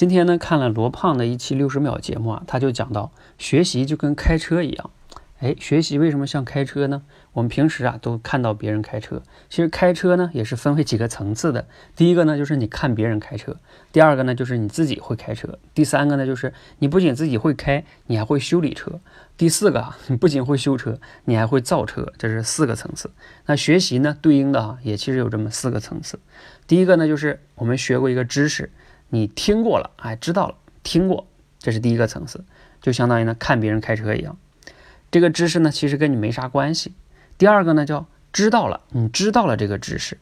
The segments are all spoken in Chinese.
今天呢看了罗胖的一期六十秒节目啊，他就讲到学习就跟开车一样。哎，学习为什么像开车呢？我们平时啊都看到别人开车，其实开车呢也是分为几个层次的。第一个呢就是你看别人开车，第二个呢就是你自己会开车，第三个呢就是你不仅自己会开，你还会修理车，第四个啊你不仅会修车，你还会造车，这是四个层次。那学习呢对应的啊也其实有这么四个层次。第一个呢就是我们学过一个知识，你听过了，哎知道了，听过，这是第一个层次，就相当于呢看别人开车一样。这个知识呢，其实跟你没啥关系。第二个呢，叫知道了，你知道了这个知识，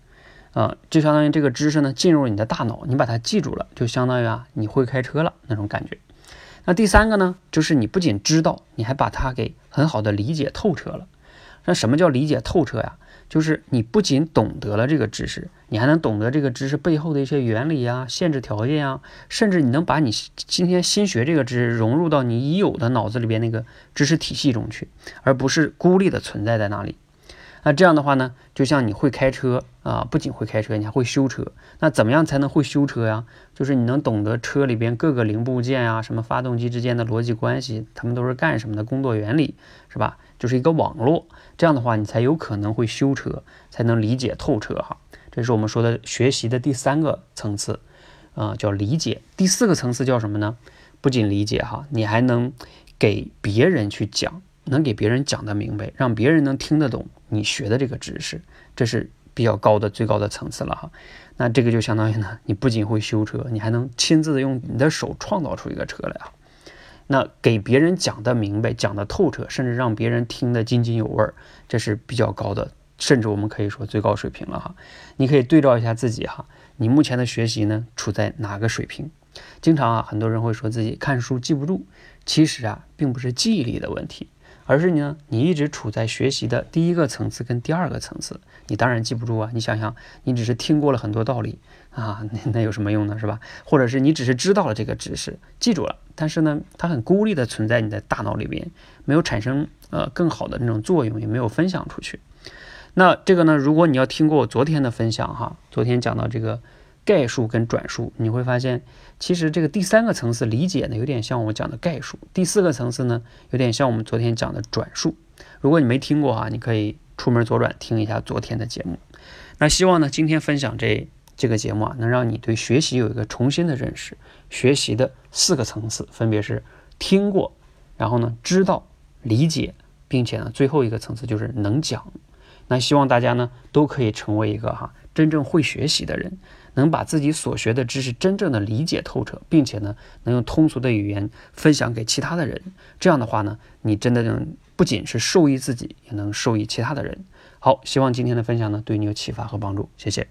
啊，就相当于这个知识呢进入你的大脑，你把它记住了，就相当于啊你会开车了那种感觉。那第三个呢，就是你不仅知道，你还把它给很好的理解透彻了。那什么叫理解透彻呀？就是你不仅懂得了这个知识，你还能懂得这个知识背后的一些原理啊、限制条件啊，甚至你能把你今天新学这个知识融入到你已有的脑子里边那个知识体系中去，而不是孤立的存在在那里。那这样的话呢，就像你会开车啊，不仅会开车，你还会修车。那怎么样才能会修车呀？就是你能懂得车里边各个零部件啊，什么发动机之间的逻辑关系，它们都是干什么的工作原理，是吧？就是一个网络。这样的话，你才有可能会修车，才能理解透彻哈。这是我们说的学习的第三个层次，啊，叫理解。第四个层次叫什么呢？不仅理解哈，你还能给别人去讲，能给别人讲得明白，让别人能听得懂你学的这个知识，这是比较高的最高的层次了哈。那这个就相当于呢，你不仅会修车，你还能亲自的用你的手创造出一个车来啊。那给别人讲的明白，讲的透彻，甚至让别人听得津津有味儿，这是比较高的，甚至我们可以说最高水平了哈。你可以对照一下自己哈，你目前的学习呢处在哪个水平？经常啊，很多人会说自己看书记不住，其实啊，并不是记忆力的问题。而是呢，你一直处在学习的第一个层次跟第二个层次，你当然记不住啊。你想想，你只是听过了很多道理啊，那那有什么用呢，是吧？或者是你只是知道了这个知识，记住了，但是呢，它很孤立的存在你的大脑里边，没有产生呃更好的那种作用，也没有分享出去。那这个呢，如果你要听过我昨天的分享哈，昨天讲到这个。概述跟转述，你会发现，其实这个第三个层次理解呢，有点像我讲的概述；第四个层次呢，有点像我们昨天讲的转述。如果你没听过哈，你可以出门左转听一下昨天的节目。那希望呢，今天分享这这个节目啊，能让你对学习有一个重新的认识。学习的四个层次分别是听过，然后呢知道、理解，并且呢最后一个层次就是能讲。那希望大家呢都可以成为一个哈真正会学习的人。能把自己所学的知识真正的理解透彻，并且呢，能用通俗的语言分享给其他的人。这样的话呢，你真的能不仅是受益自己，也能受益其他的人。好，希望今天的分享呢，对你有启发和帮助。谢谢。